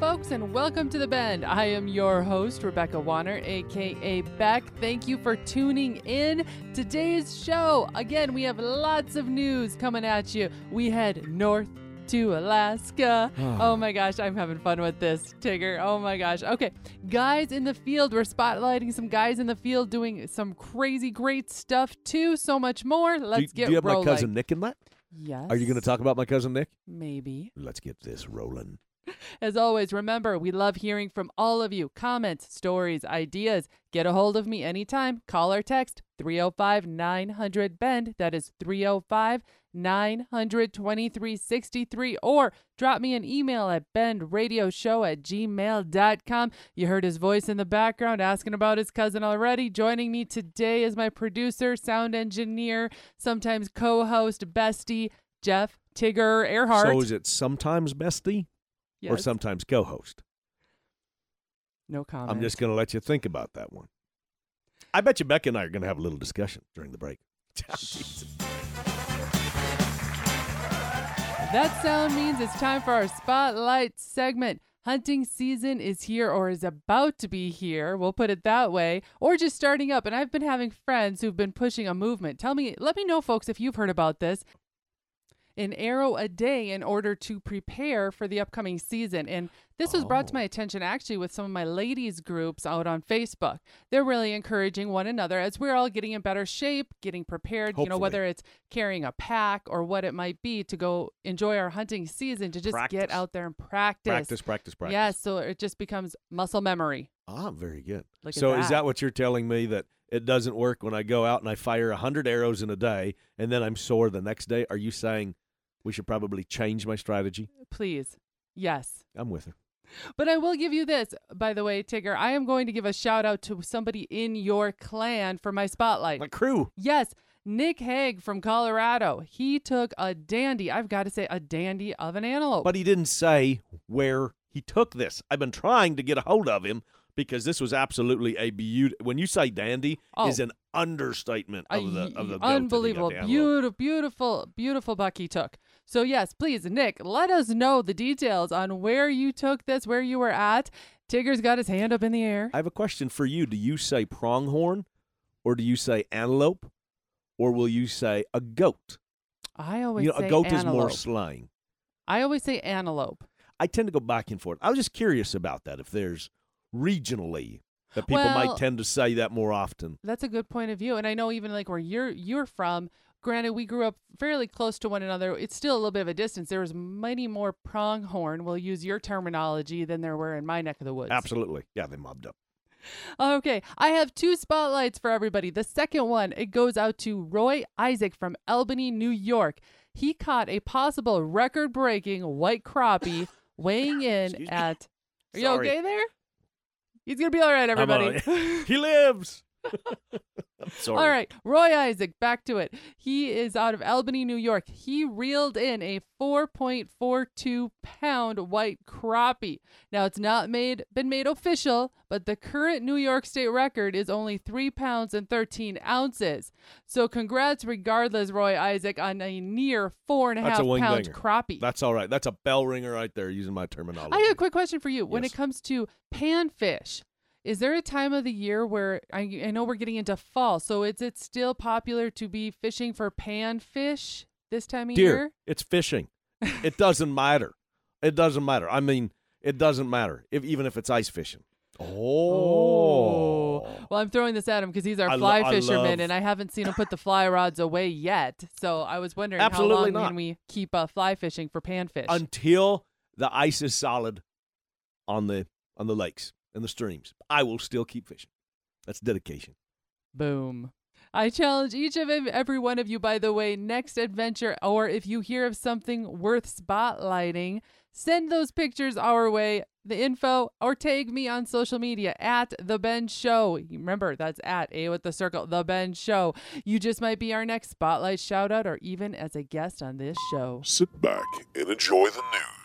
Folks, and welcome to The Bend. I am your host, Rebecca Warner, aka Bec. Thank you for tuning in. Today's show, again, we have lots of news coming at you. We head north to Alaska. oh my gosh, I'm having fun with this, Tigger. Oh my gosh. Okay, guys in the field. We're spotlighting some guys in the field doing some crazy, great stuff too. So much more. Let's do, get do you have rolling. my cousin Nick in that? Yes. Are you going to talk about my cousin Nick? Maybe. Let's get this rolling. As always, remember, we love hearing from all of you. Comments, stories, ideas. Get a hold of me anytime. Call or text 305 900 BEND. That is 305 900 2363. Or drop me an email at bendradioshow at gmail.com. You heard his voice in the background asking about his cousin already. Joining me today is my producer, sound engineer, sometimes co host, bestie, Jeff Tigger Earhart. So is it sometimes bestie or sometimes co-host? No comment. I'm just going to let you think about that one. I bet you Becca and I are going to have a little discussion during the break. Oh, that sound means it's time for our spotlight segment. Hunting season is here or is about to be here. We'll put it that way. Or just starting up. And I've been having friends who've been pushing a movement. Tell me, let me know, folks, if you've heard about this. An arrow a day in order to prepare for the upcoming season. And this was brought to Oh. my attention actually with some of my ladies' groups out on Facebook. They're really encouraging one another as we're all getting in better shape, getting prepared, you know, Hopefully. whether it's carrying a pack or what it might be to go enjoy our hunting season to just get Practice. out there and practice. Practice, practice, practice. Yes, so it just becomes muscle memory. Ah, very good. Look at so is that. that what you're telling me that it doesn't work when I go out and I fire 100 arrows in a day and then I'm sore the next day? Are you saying we should probably change my strategy? Please. Yes. I'm with her. But I will give you this, by the way, Tigger. I am going to give a shout out to somebody in your clan for my spotlight. My crew. Yes, Nick Haig from Colorado. He took a dandy, I've got to say, a dandy of an antelope. But he didn't say where he took this. I've been trying to get a hold of him because this was absolutely a beauty. When you say dandy, Oh. is an understatement of the of the goat that he got unbelievable, beautiful, beautiful, beautiful buck he took. So yes, please, Nick, let us know the details on where you took this, where you were at. Tigger's got his hand up in the air. I have a question for you. Do you say pronghorn, or do you say antelope, or will you say a goat? I always you know, say a goat is more slang. I always say antelope. I tend to go back and forth. I was just curious about that. If there's regionally that people Well- might tend to say that more often. That's a good point of view, and I know even like where you're you're from. Granted, we grew up fairly close to one another. It's still a little bit of a distance. There was many more pronghorn. We'll use your terminology than there were in my neck of the woods. Absolutely, yeah, they mobbed up. Okay, I have two spotlights for everybody. The second one, it goes out to Roy Isaac from Albany, New York. He caught a possible record-breaking white crappie weighing in at. Are you Sorry. okay there? He's gonna be all right, everybody. He lives. Sorry. All right, Roy Isaac, back to it. He is out of Albany, New York. He reeled in a 4.42 pound white crappie. Now it's not made been made official, but the current New York State record is only three pounds and 13 ounces. So congrats, regardless, Roy Isaac, on a near four and a half a pound crappie. That's all right. That's a bell ringer right there, using my terminology. I have a quick question for you. When it comes to panfish, is there a time of the year where I, I know we're getting into fall, so is it still popular to be fishing for panfish this time of Dear, year? it's fishing. It doesn't matter. It doesn't matter. I mean, it doesn't matter if even if it's ice fishing. Oh. Well, I'm throwing this at him because he's our I lo- fly I fisherman, love- and I haven't seen him put the fly rods away yet. So I was wondering Absolutely how long not. can we keep uh, fly fishing for panfish? Until the ice is solid on the on the lakes and the streams, I will still keep fishing. That's dedication. Boom. I challenge each of every one of you, by the way, next adventure, or if you hear of something worth spotlighting, send those pictures our way, the info, or tag me on social media at The Bend Show. Remember, that's at A with the circle, The Bend Show. You just might be our next spotlight shout out or even as a guest on this show. Sit back and enjoy the news.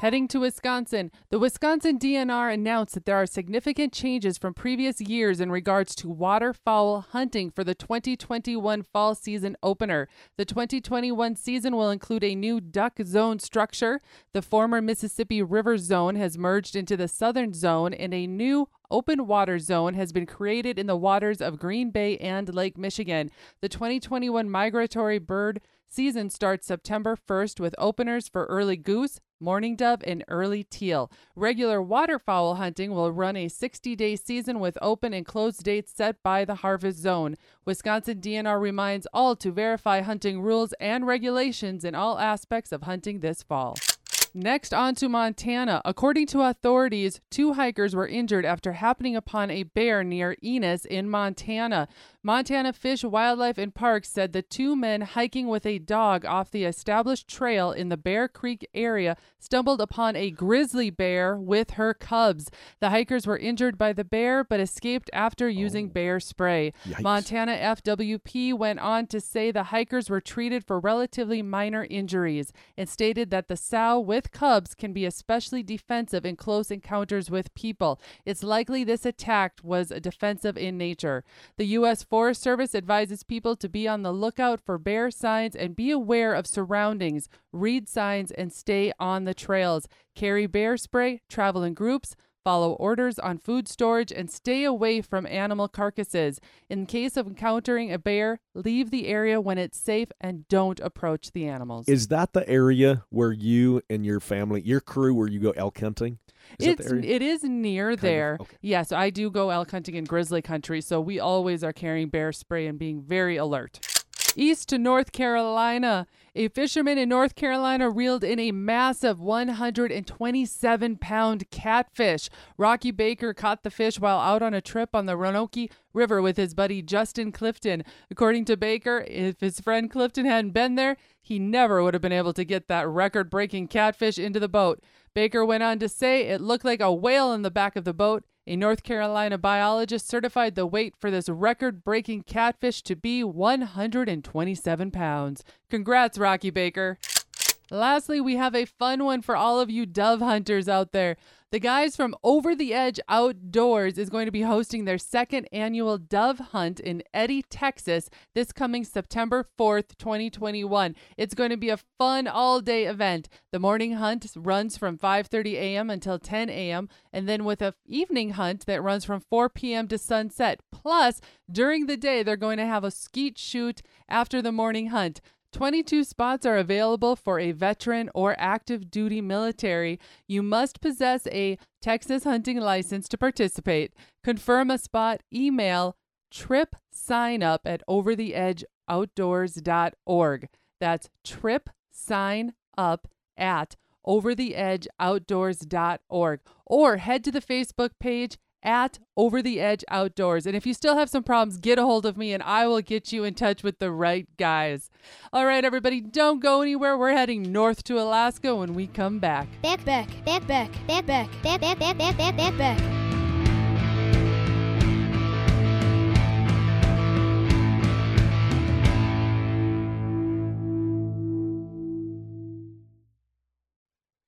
Heading to Wisconsin, the Wisconsin DNR announced that there are significant changes from previous years in regards to waterfowl hunting for the 2021 fall season opener. The 2021 season will include a new duck zone structure. The former Mississippi River Zone has merged into the Southern Zone, and a new open water zone has been created in the waters of Green Bay and Lake Michigan. The 2021 migratory bird season starts September 1st with openers for early goose, mourning dove, and early teal. Regular waterfowl hunting will run a 60 day season with open and closed dates set by the harvest zone. Wisconsin DNR reminds all to verify hunting rules and regulations in all aspects of hunting this fall. Next, on to Montana. According to authorities, two hikers were injured after happening upon a bear near Ennis in Montana. Montana Fish, Wildlife, and Parks said the two men hiking with a dog off the established trail in the Bear Creek area stumbled upon a grizzly bear with her cubs. The hikers were injured by the bear but escaped after using Oh. bear spray. Yikes. Montana FWP went on to say the hikers were treated for relatively minor injuries and stated that the sow with cubs can be especially defensive in close encounters with people. It's likely this attack was defensive in nature. The U.S. Forest Service advises people to be on the lookout for bear signs and be aware of surroundings, read signs, and stay on the trails. Carry bear spray, travel in groups, Follow orders on food storage and stay away from animal carcasses. In case of encountering a bear, leave the area when it's safe and don't approach the animals. Is that the area where you and your family, your crew, where you go elk hunting? Is it's it is near of, there. okay. Yes, I do go elk hunting in grizzly country, so we always are carrying bear spray and being very alert. East to North Carolina. A fisherman in North Carolina reeled in a massive 127 pound catfish. Rocky Baker caught the fish while out on a trip on the Roanoke River with his buddy Justin Clifton. According to Baker, if his friend Clifton hadn't been there, he never would have been able to get that record breaking catfish into the boat. Baker went on to say it looked like a whale in the back of the boat. A North Carolina biologist certified the weight for this record breaking catfish to be 127 pounds. Congrats, Rocky Baker. Lastly, we have a fun one for all of you dove hunters out there. The guys from Over the Edge Outdoors is going to be hosting their second annual dove hunt in Eddy, Texas this coming September 4th, 2021. It's going to be a fun all-day event. The morning hunt runs from 5:30 a.m. until 10 a.m. and then with a evening hunt that runs from 4 p.m. to sunset. Plus, during the day they're going to have a skeet shoot after the morning hunt. 22 spots are available for a veteran or active duty military. You must possess a Texas hunting license to participate. Confirm a spot, email trip sign up at overtheedgeoutdoors.org. That's trip sign up at overtheedgeoutdoors.org or head to the Facebook page at Over the Edge Outdoors. And if you still have some problems, get a hold of me and I will get you in touch with the right guys. All right, everybody, don't go anywhere. We're heading north to Alaska when we come back. Back, back, back, back, back, back, back, back, back, back, back, back, back.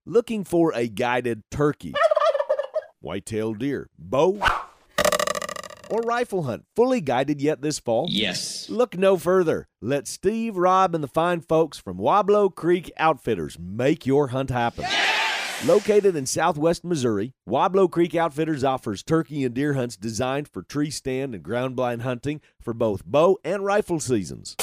Looking for a guided turkey, white-tailed deer, bow, or rifle hunt fully guided yet this fall? Yes. Look no further. Let Steve, Rob, and the fine folks from Weaubleau Creek Outfitters make your hunt happen. Located in southwest Missouri, Weaubleau Creek Outfitters offers turkey and deer hunts designed for tree stand and ground blind hunting for both bow and rifle seasons.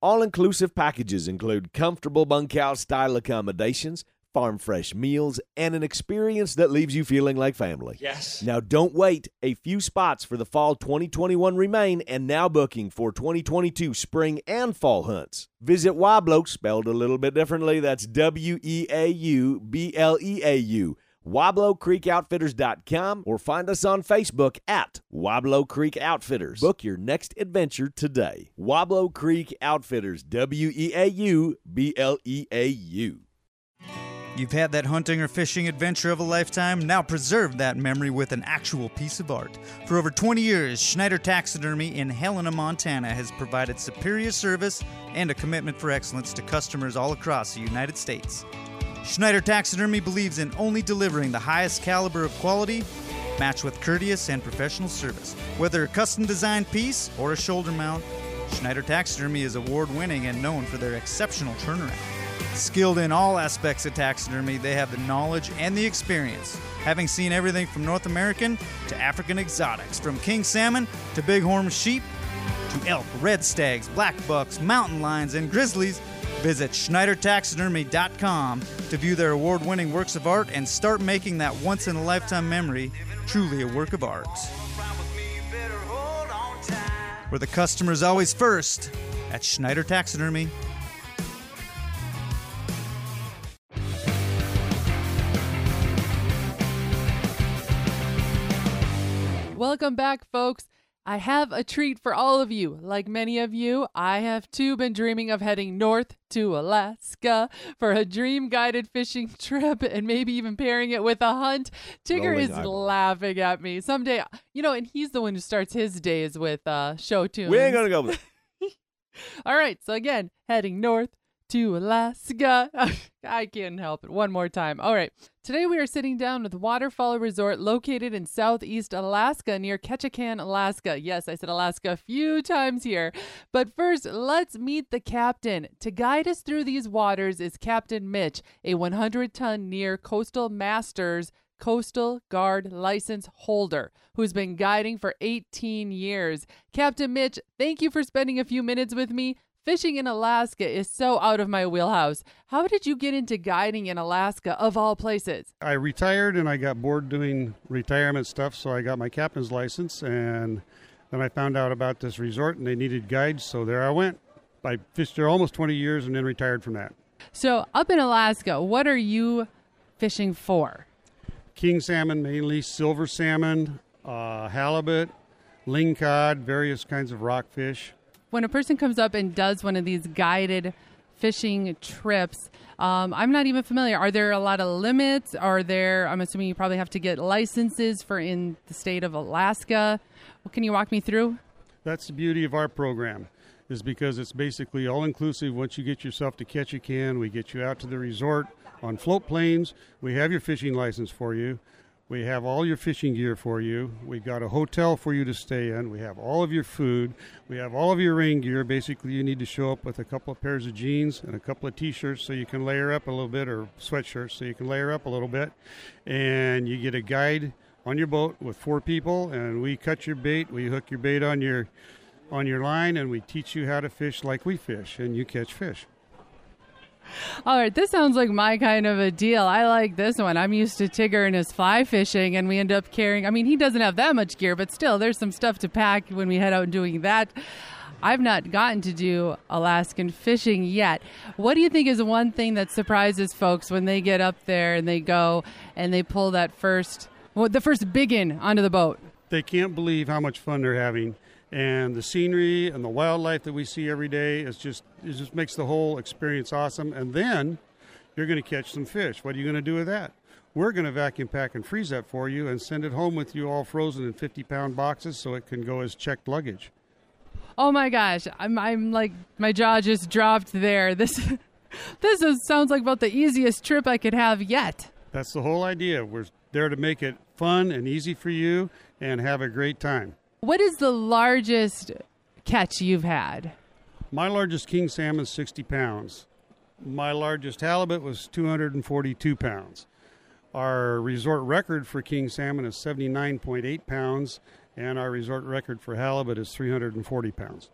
All inclusive packages include comfortable bunkhouse style accommodations, farm fresh meals, and an experience that leaves you feeling like family. Yes. Now, don't wait. A few spots for the fall 2021 remain, and now booking for 2022 spring and fall hunts. Visit Weaubleau, spelled a little bit differently. That's W E A U B L E A U. WeaubleauCreekOutfitters.com or find us on Facebook at Weaubleau Creek Outfitters. Book your next adventure today. Weaubleau Creek Outfitters, W E A U B L E A U. You've had that hunting or fishing adventure of a lifetime. Now preserve that memory with an actual piece of art. For over 20 years, Schneider Taxidermy in Helena, Montana has provided superior service and a commitment for excellence to customers all across the United States. Schneider Taxidermy believes in only delivering the highest caliber of quality, matched with courteous and professional service. Whether a custom designed piece or a shoulder mount, Schneider Taxidermy is award winning and known for their exceptional turnaround. Skilled in all aspects of taxidermy, they have the knowledge and the experience, having seen everything from North American to African exotics, from king salmon to bighorn sheep to elk, red stags, black bucks, mountain lions, and grizzlies. Visit SchneiderTaxidermy.com to view their award winning works of art and start making that once in a lifetime memory truly a work of art. Where the customer is always first at Schneider Taxidermy. Welcome back, folks. I have a treat for all of you. Like many of you, I have too been dreaming of heading north to Alaska for a dream guided fishing trip and maybe even pairing it with a hunt. Tigger Rolling is laughing at me. Someday, you know, and he's the one who starts his days with uh, show tunes. We ain't gonna go. All right, so again, heading north to Alaska. I can't help it. One more time. All right. Today we are sitting down with Waterfall Resort located in southeast Alaska near Ketchikan, Alaska. Yes, I said Alaska a few times here. But first, let's meet the captain. To guide us through these waters is Captain Mitch, a 100 ton near coastal masters Coastal Guard license holder who's been guiding for 18 years. Captain Mitch, thank you for spending a few minutes with me. Fishing in Alaska is so out of my wheelhouse. How did you get into guiding in Alaska, of all places? I retired and I got bored doing retirement stuff, so I got my captain's license. And then I found out about this resort and they needed guides, so there I went. I fished there almost 20 years and then retired from that. So, up in Alaska, what are you fishing for? King salmon, mainly silver salmon, uh, halibut, lingcod, various kinds of rockfish. When a person comes up and does one of these guided fishing trips, um, I'm not even familiar. Are there a lot of limits? Are there, I'm assuming you probably have to get licenses for in the state of Alaska. What can you walk me through? That's the beauty of our program, is because it's basically all inclusive. Once you get yourself to Ketchikan, we get you out to the resort on float planes. We have your fishing license for you. We have all your fishing gear for you. We've got a hotel for you to stay in. We have all of your food. We have all of your rain gear. Basically, you need to show up with a couple of pairs of jeans and a couple of t-shirts so you can layer up a little bit, or sweatshirts so you can layer up a little bit. And you get a guide on your boat with four people, and we cut your bait. We hook your bait on your on your line, and we teach you how to fish like we fish, and you catch fish. All right, this sounds like my kind of a deal. I like this one. I'm used to Tigger and his fly fishing, and we end up carrying. I mean, he doesn't have that much gear, but still, there's some stuff to pack when we head out doing that. I've not gotten to do Alaskan fishing yet. What do you think is one thing that surprises folks when they get up there and they go and they pull that first, well, the first biggin onto the boat? They can't believe how much fun they're having, and the scenery and the wildlife that we see every day is just it just makes the whole experience awesome. And then you're going to catch some fish. What are you going to do with that? We're going to vacuum pack and freeze that for you and send it home with you all frozen in 50 pound boxes so it can go as checked luggage. Oh my gosh, I'm I'm like my jaw just dropped there. This this is, sounds like about the easiest trip I could have yet. That's the whole idea. We're there to make it fun and easy for you and have a great time. What is the largest catch you've had? My largest king salmon is 60 pounds. My largest halibut was 242 pounds. Our resort record for king salmon is 79.8 pounds, and our resort record for halibut is 340 pounds.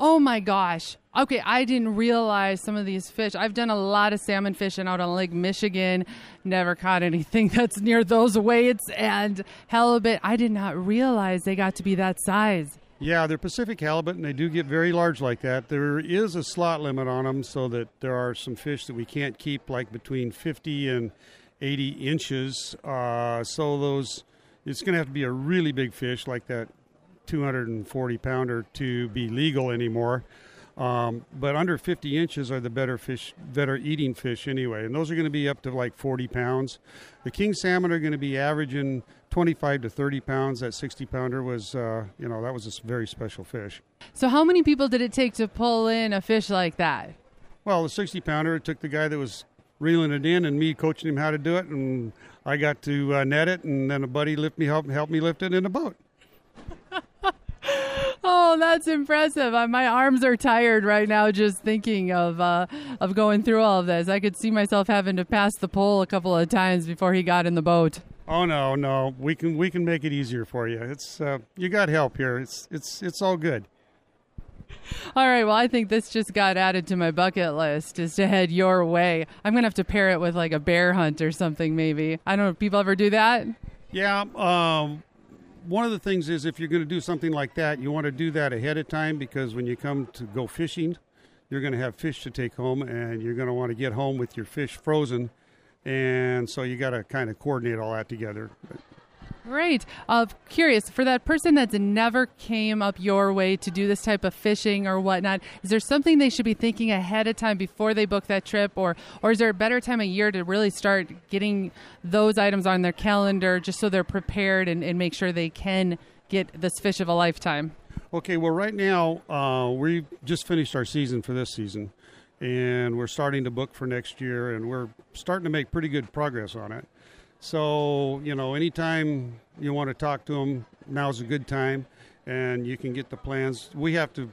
Oh my gosh. Okay, I didn't realize some of these fish. I've done a lot of salmon fishing out on Lake Michigan. Never caught anything that's near those weights and halibut. I did not realize they got to be that size. Yeah, they're Pacific halibut, and they do get very large like that. There is a slot limit on them, so that there are some fish that we can't keep like between 50 and 80 inches. Uh, so those, it's going to have to be a really big fish like that 240 pounder to be legal anymore. Um, but under 50 inches are the better fish, better eating fish anyway, and those are going to be up to like 40 pounds. The king salmon are going to be averaging 25 to 30 pounds. That 60 pounder was, uh, you know, that was a very special fish. So, how many people did it take to pull in a fish like that? Well, the 60 pounder, it took the guy that was reeling it in and me coaching him how to do it. And I got to uh, net it, and then a buddy lift me help help me lift it in a boat. Oh, that's impressive. Uh, my arms are tired right now just thinking of uh, of going through all of this. I could see myself having to pass the pole a couple of times before he got in the boat. Oh no, no, we can we can make it easier for you. It's uh, you got help here. It's it's it's all good. All right, well, I think this just got added to my bucket list is to head your way. I'm going to have to pair it with like a bear hunt or something, maybe. I don't know if people ever do that. Yeah, um, one of the things is if you're going to do something like that, you want to do that ahead of time because when you come to go fishing, you're going to have fish to take home and you're going to want to get home with your fish frozen. And so you got to kind of coordinate all that together. Great. Uh, curious for that person that's never came up your way to do this type of fishing or whatnot. Is there something they should be thinking ahead of time before they book that trip, or or is there a better time of year to really start getting those items on their calendar just so they're prepared and, and make sure they can get this fish of a lifetime? Okay, well, right now uh, we just finished our season for this season, and we're starting to book for next year, and we're starting to make pretty good progress on it. So, you know, anytime you want to talk to them, now's a good time, and you can get the plans. We have to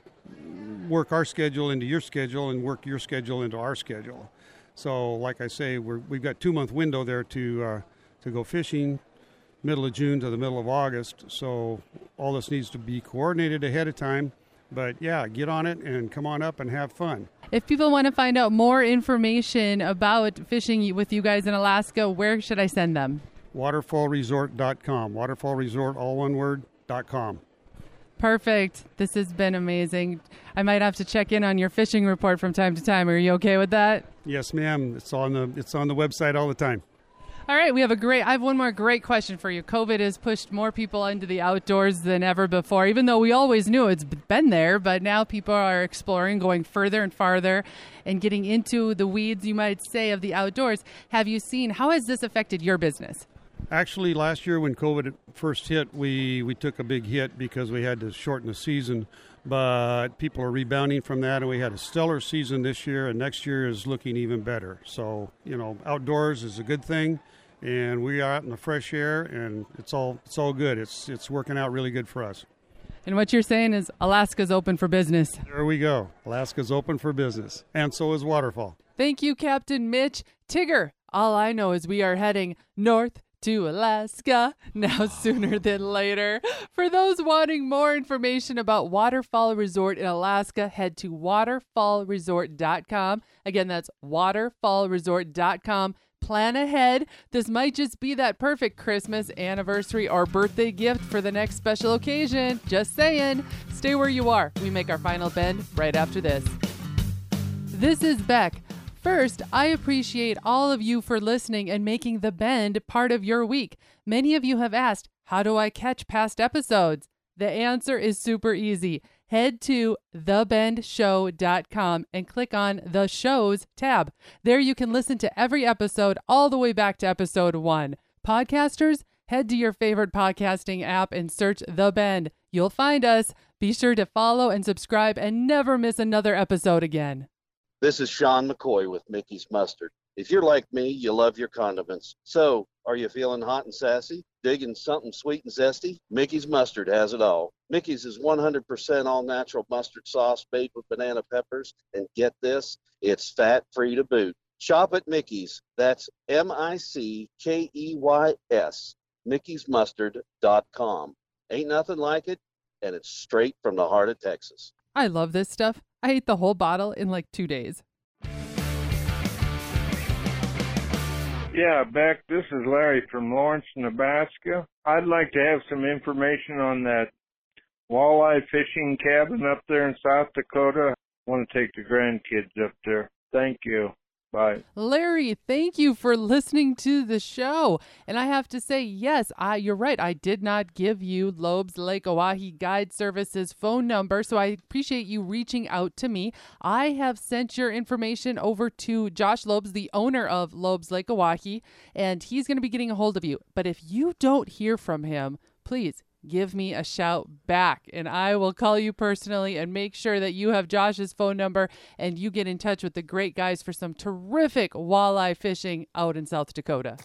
work our schedule into your schedule and work your schedule into our schedule. So, like I say, we're, we've got two month window there to uh, to go fishing, middle of June to the middle of August. So, all this needs to be coordinated ahead of time. But yeah, get on it and come on up and have fun. If people want to find out more information about fishing with you guys in Alaska, where should I send them? Waterfallresort.com. Waterfall Resort, all one word, dot com. Perfect. This has been amazing. I might have to check in on your fishing report from time to time. Are you okay with that? Yes, ma'am. It's on the it's on the website all the time. All right, we have a great. I have one more great question for you. COVID has pushed more people into the outdoors than ever before, even though we always knew it's been there. But now people are exploring, going further and farther, and getting into the weeds, you might say, of the outdoors. Have you seen how has this affected your business? Actually, last year when COVID first hit, we we took a big hit because we had to shorten the season. But people are rebounding from that, and we had a stellar season this year, and next year is looking even better. So you know, outdoors is a good thing and we are out in the fresh air, and it's all it's all good. It's it's working out really good for us. And what you're saying is Alaska's open for business. There we go. Alaska's open for business, and so is Waterfall. Thank you, Captain Mitch Tigger. All I know is we are heading north to Alaska now sooner than later. For those wanting more information about Waterfall Resort in Alaska, head to waterfallresort.com. Again, that's waterfallresort.com plan ahead. This might just be that perfect Christmas, anniversary, or birthday gift for the next special occasion. Just saying. Stay where you are. We make our final bend right after this. This is Bec. First, I appreciate all of you for listening and making the bend part of your week. Many of you have asked, How do I catch past episodes? The answer is super easy head to thebendshow.com and click on the shows tab. There you can listen to every episode all the way back to episode one. Podcasters, head to your favorite podcasting app and search The Bend. You'll find us. Be sure to follow and subscribe and never miss another episode again. This is Sean McCoy with Mickey's Mustard. If you're like me, you love your condiments. So, are you feeling hot and sassy? Digging something sweet and zesty? Mickey's Mustard has it all. Mickey's is 100% all natural mustard sauce made with banana peppers. And get this, it's fat free to boot. Shop at Mickey's. That's M I C K E Y S, Mickey'sMustard.com. Ain't nothing like it, and it's straight from the heart of Texas. I love this stuff. I ate the whole bottle in like two days. Yeah, Bec, this is Larry from Lawrence, Nebraska. I'd like to have some information on that walleye fishing cabin up there in South Dakota. I want to take the grandkids up there. Thank you. Larry, thank you for listening to the show. And I have to say, yes, I, you're right. I did not give you Loeb's Lake Oahe Guide Services phone number, so I appreciate you reaching out to me. I have sent your information over to Josh Loeb's, the owner of Loeb's Lake Oahe, and he's going to be getting a hold of you. But if you don't hear from him, please give me a shout back and I will call you personally and make sure that you have Josh's phone number and you get in touch with the great guys for some terrific walleye fishing out in South Dakota.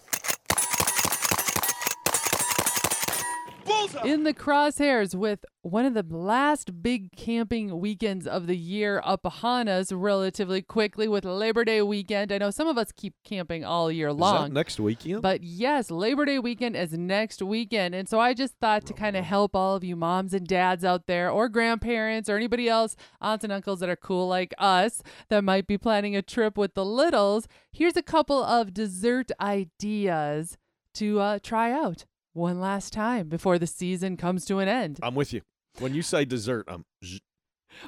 In the crosshairs with one of the last big camping weekends of the year up upon us relatively quickly with Labor Day weekend. I know some of us keep camping all year Is that long. next weekend? But yes, Labor Day weekend is next weekend. And so I just thought to kind of help all of you moms and dads out there, or grandparents, or anybody else, aunts and uncles that are cool like us that might be planning a trip with the littles, here's a couple of dessert ideas to uh, try out one last time before the season comes to an end. I'm with you. When you say dessert, I'm.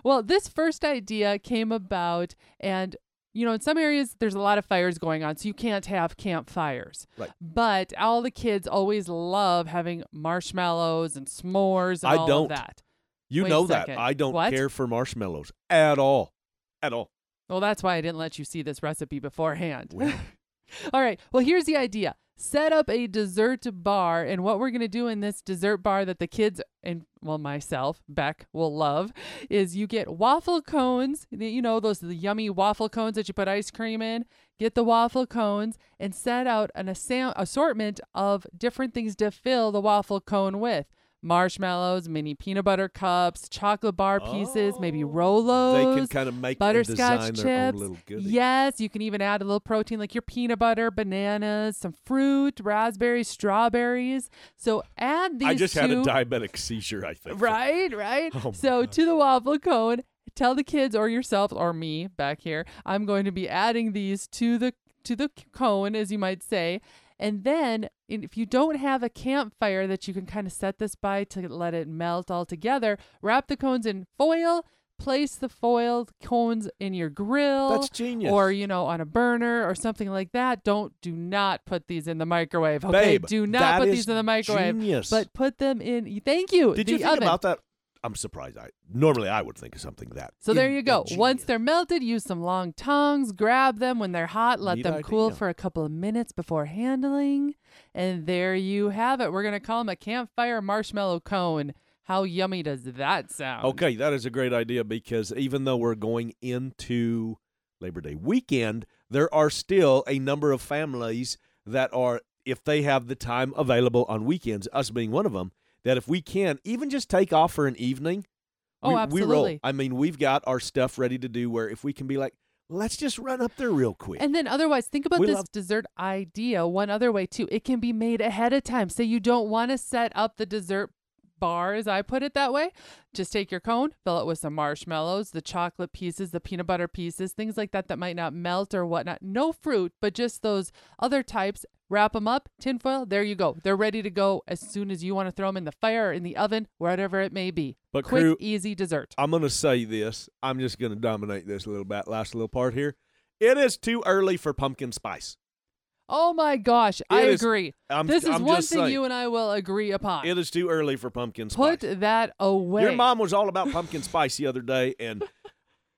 Well, this first idea came about, and you know, in some areas there's a lot of fires going on, so you can't have campfires. Right. But all the kids always love having marshmallows and s'mores and I all don't. of that. You Wait know that. I don't What? care for marshmallows at all. At all. Well, that's why I didn't let you see this recipe beforehand. Well. All right. Well, here's the idea. Set up a dessert bar, and what we're going to do in this dessert bar that the kids and well myself, Bec will love is you get waffle cones, you know those the yummy waffle cones that you put ice cream in. Get the waffle cones and set out an assortment of different things to fill the waffle cone with. Marshmallows, mini peanut butter cups, chocolate bar pieces, maybe Oh. Rolos They can kind of make butterscotch their own chips. little goodie. Yes, you can even add a little protein like your peanut butter, bananas, some fruit, raspberries, strawberries. So add these I just two, had a diabetic seizure, I think. Right, right. Oh so gosh. to the waffle cone, tell the kids or yourself or me back here, I'm going to be adding these to the to the cone, as you might say. And then, if you don't have a campfire that you can kind of set this by to let it melt all together, wrap the cones in foil, place the foiled cones in your grill. That's genius. Or, you know, on a burner or something like that. Don't, do not put these in the microwave. Okay. Babe, do not put these in the microwave. genius. But put them in, thank you. Did you think oven. about that? I'm surprised. I normally I would think of something that. So there you go. ingenious. Once they're melted, use some long tongs, grab them when they're hot, let Neat them cool for a couple of minutes before handling. And there you have it. We're going to call them a campfire marshmallow cone. How yummy does that sound? Okay, that is a great idea because even though we're going into Labor Day weekend, there are still a number of families that are, if they have the time available on weekends, us being one of them, that if we can, even just take off for an evening. Oh, we, We roll. absolutely. I mean, we've got our stuff ready to do where if we can be like, let's just run up there real quick. And then otherwise, think about We this love- dessert idea one other way too. It can be made ahead of time. Say you don't want to set up the dessert bar, as I put it that way. Just take your cone, fill it with some marshmallows, the chocolate pieces, the peanut butter pieces, things like that that might not melt or whatnot. No fruit, but just those other types. Wrap them up, tinfoil. There you go. They're ready to go as soon as you want to throw them in the fire or in the oven, wherever it may be. But Quick, crew- easy dessert. I'm going to say this. I'm just going to dominate this a little bit, last little part here. It is too early for pumpkin spice. Oh my gosh, I is- agree. I'm, this is I'm one thing saying, you and I will agree upon. It is too early for pumpkin spice. Put that away. Your mom was all about pumpkin spice the other day, and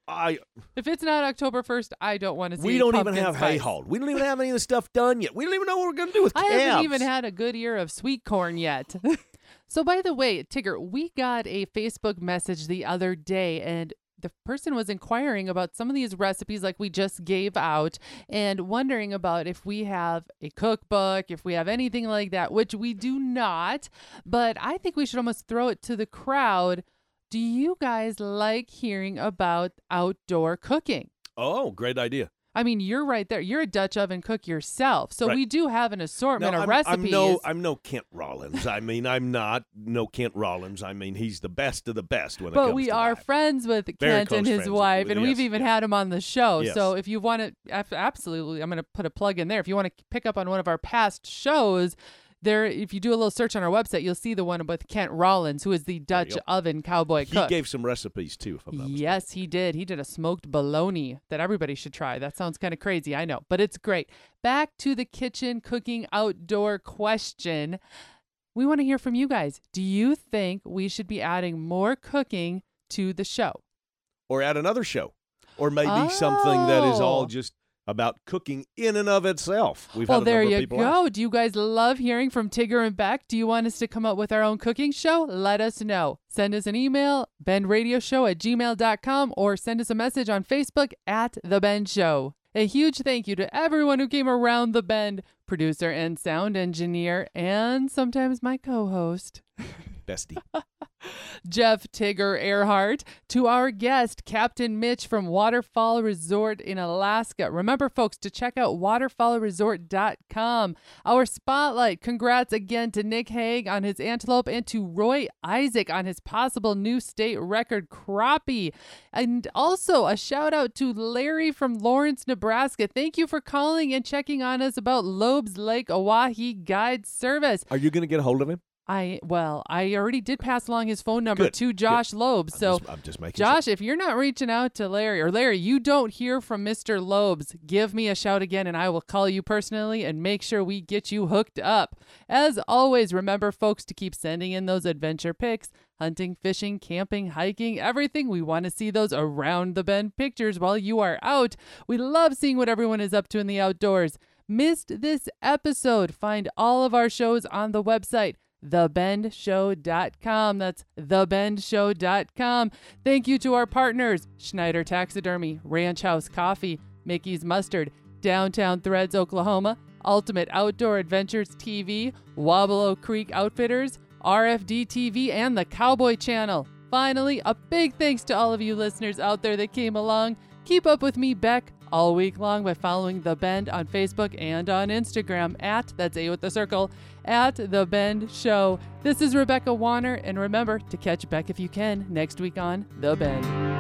I If it's not October 1st, I don't want to see it. we don't even have hay spice. hauled. We don't even have any of the stuff done yet. We don't even know what we're going to do with I calves. haven't even had a good year of sweet corn yet. so, by the way, Tigger, we got a Facebook message the other day, and the person was inquiring about some of these recipes like we just gave out and wondering about if we have a cookbook, if we have anything like that, which we do not. But I think we should almost throw it to the crowd. Do you guys like hearing about outdoor cooking? Oh, great idea. I mean, you're right there. You're a Dutch oven cook yourself. So Right. we do have an assortment No, of I'm, recipes. I'm no, I'm no Kent Rollins. I mean, I'm not no Kent Rollins. I mean, he's the best of the best when it but we are that. friends with Very Kent and his wife, with- and we've even yes. had him on the show. Yes. So if you want to, absolutely, I'm going to put a plug in there. If you want to pick up on one of our past shows, there, if you do a little search on our website, you'll see the one with Kent Rollins, who is the Dutch oven cowboy cook. He cook. gave some recipes too, if I'm not mistaken. Yes, he did. He did a smoked bologna that everybody should try. That sounds kind of crazy, I know, but it's great. Back to the kitchen cooking outdoor question. We want to hear from you guys. Do you think we should be adding more cooking to the show? Or add another show, or maybe something that is Oh. all just about cooking in and of itself. We've well, had there you go. ask. Do you guys love hearing from Tigger and Bec? Do you want us to come up with our own cooking show? Let us know. Send us an email, bendradioshow at gmail.com, or send us a message on Facebook at The Bend Show. A huge thank you to everyone who came around the bend, producer and sound engineer, and sometimes my co host. Bestie. Jeff Tigger Earhart, to our guest, Captain Mitch from Waterfall Resort in Alaska. Remember, folks, to check out waterfallresort.com. Our spotlight, congrats again to Nick Haig on his antelope and to Roy Isaac on his possible new state record crappie. And also a shout out to Larry from Lawrence, Nebraska. Thank you for calling and checking on us about Loeb's Lake Oahe Guide Service. Are you going to get a hold of him? I well, I already did pass along his phone number Good, to good. Josh Lobes. I'm So just, I'm just making Josh, if you're not reaching out to Larry or Larry, you don't hear from Mr. Lobes, give me a shout again and I will call you personally and make sure we get you hooked up. As always, remember folks to keep sending in those adventure pics, hunting, fishing, camping, hiking, everything. We want to see those around the bend pictures while you are out. We love seeing what everyone is up to in the outdoors. Missed this episode? Find all of our shows on the website thebendshow.com. That's thebendshow.com. Thank you to our partners Schneider Taxidermy, Ranch House Coffee, Mickey's Mustard, Downtown Threads, Oklahoma, Ultimate Outdoor Adventures TV, Weaubleau Creek Outfitters, RFD TV, and the Cowboy Channel. Finally, a big thanks to all of you listeners out there that came along. Keep up with me, Bec, all week long by following The Bend on Facebook and on Instagram at, that's A with the circle, at The Bend Show. This is Rebecca Warner, and remember to catch Bec if you can next week on The Bend.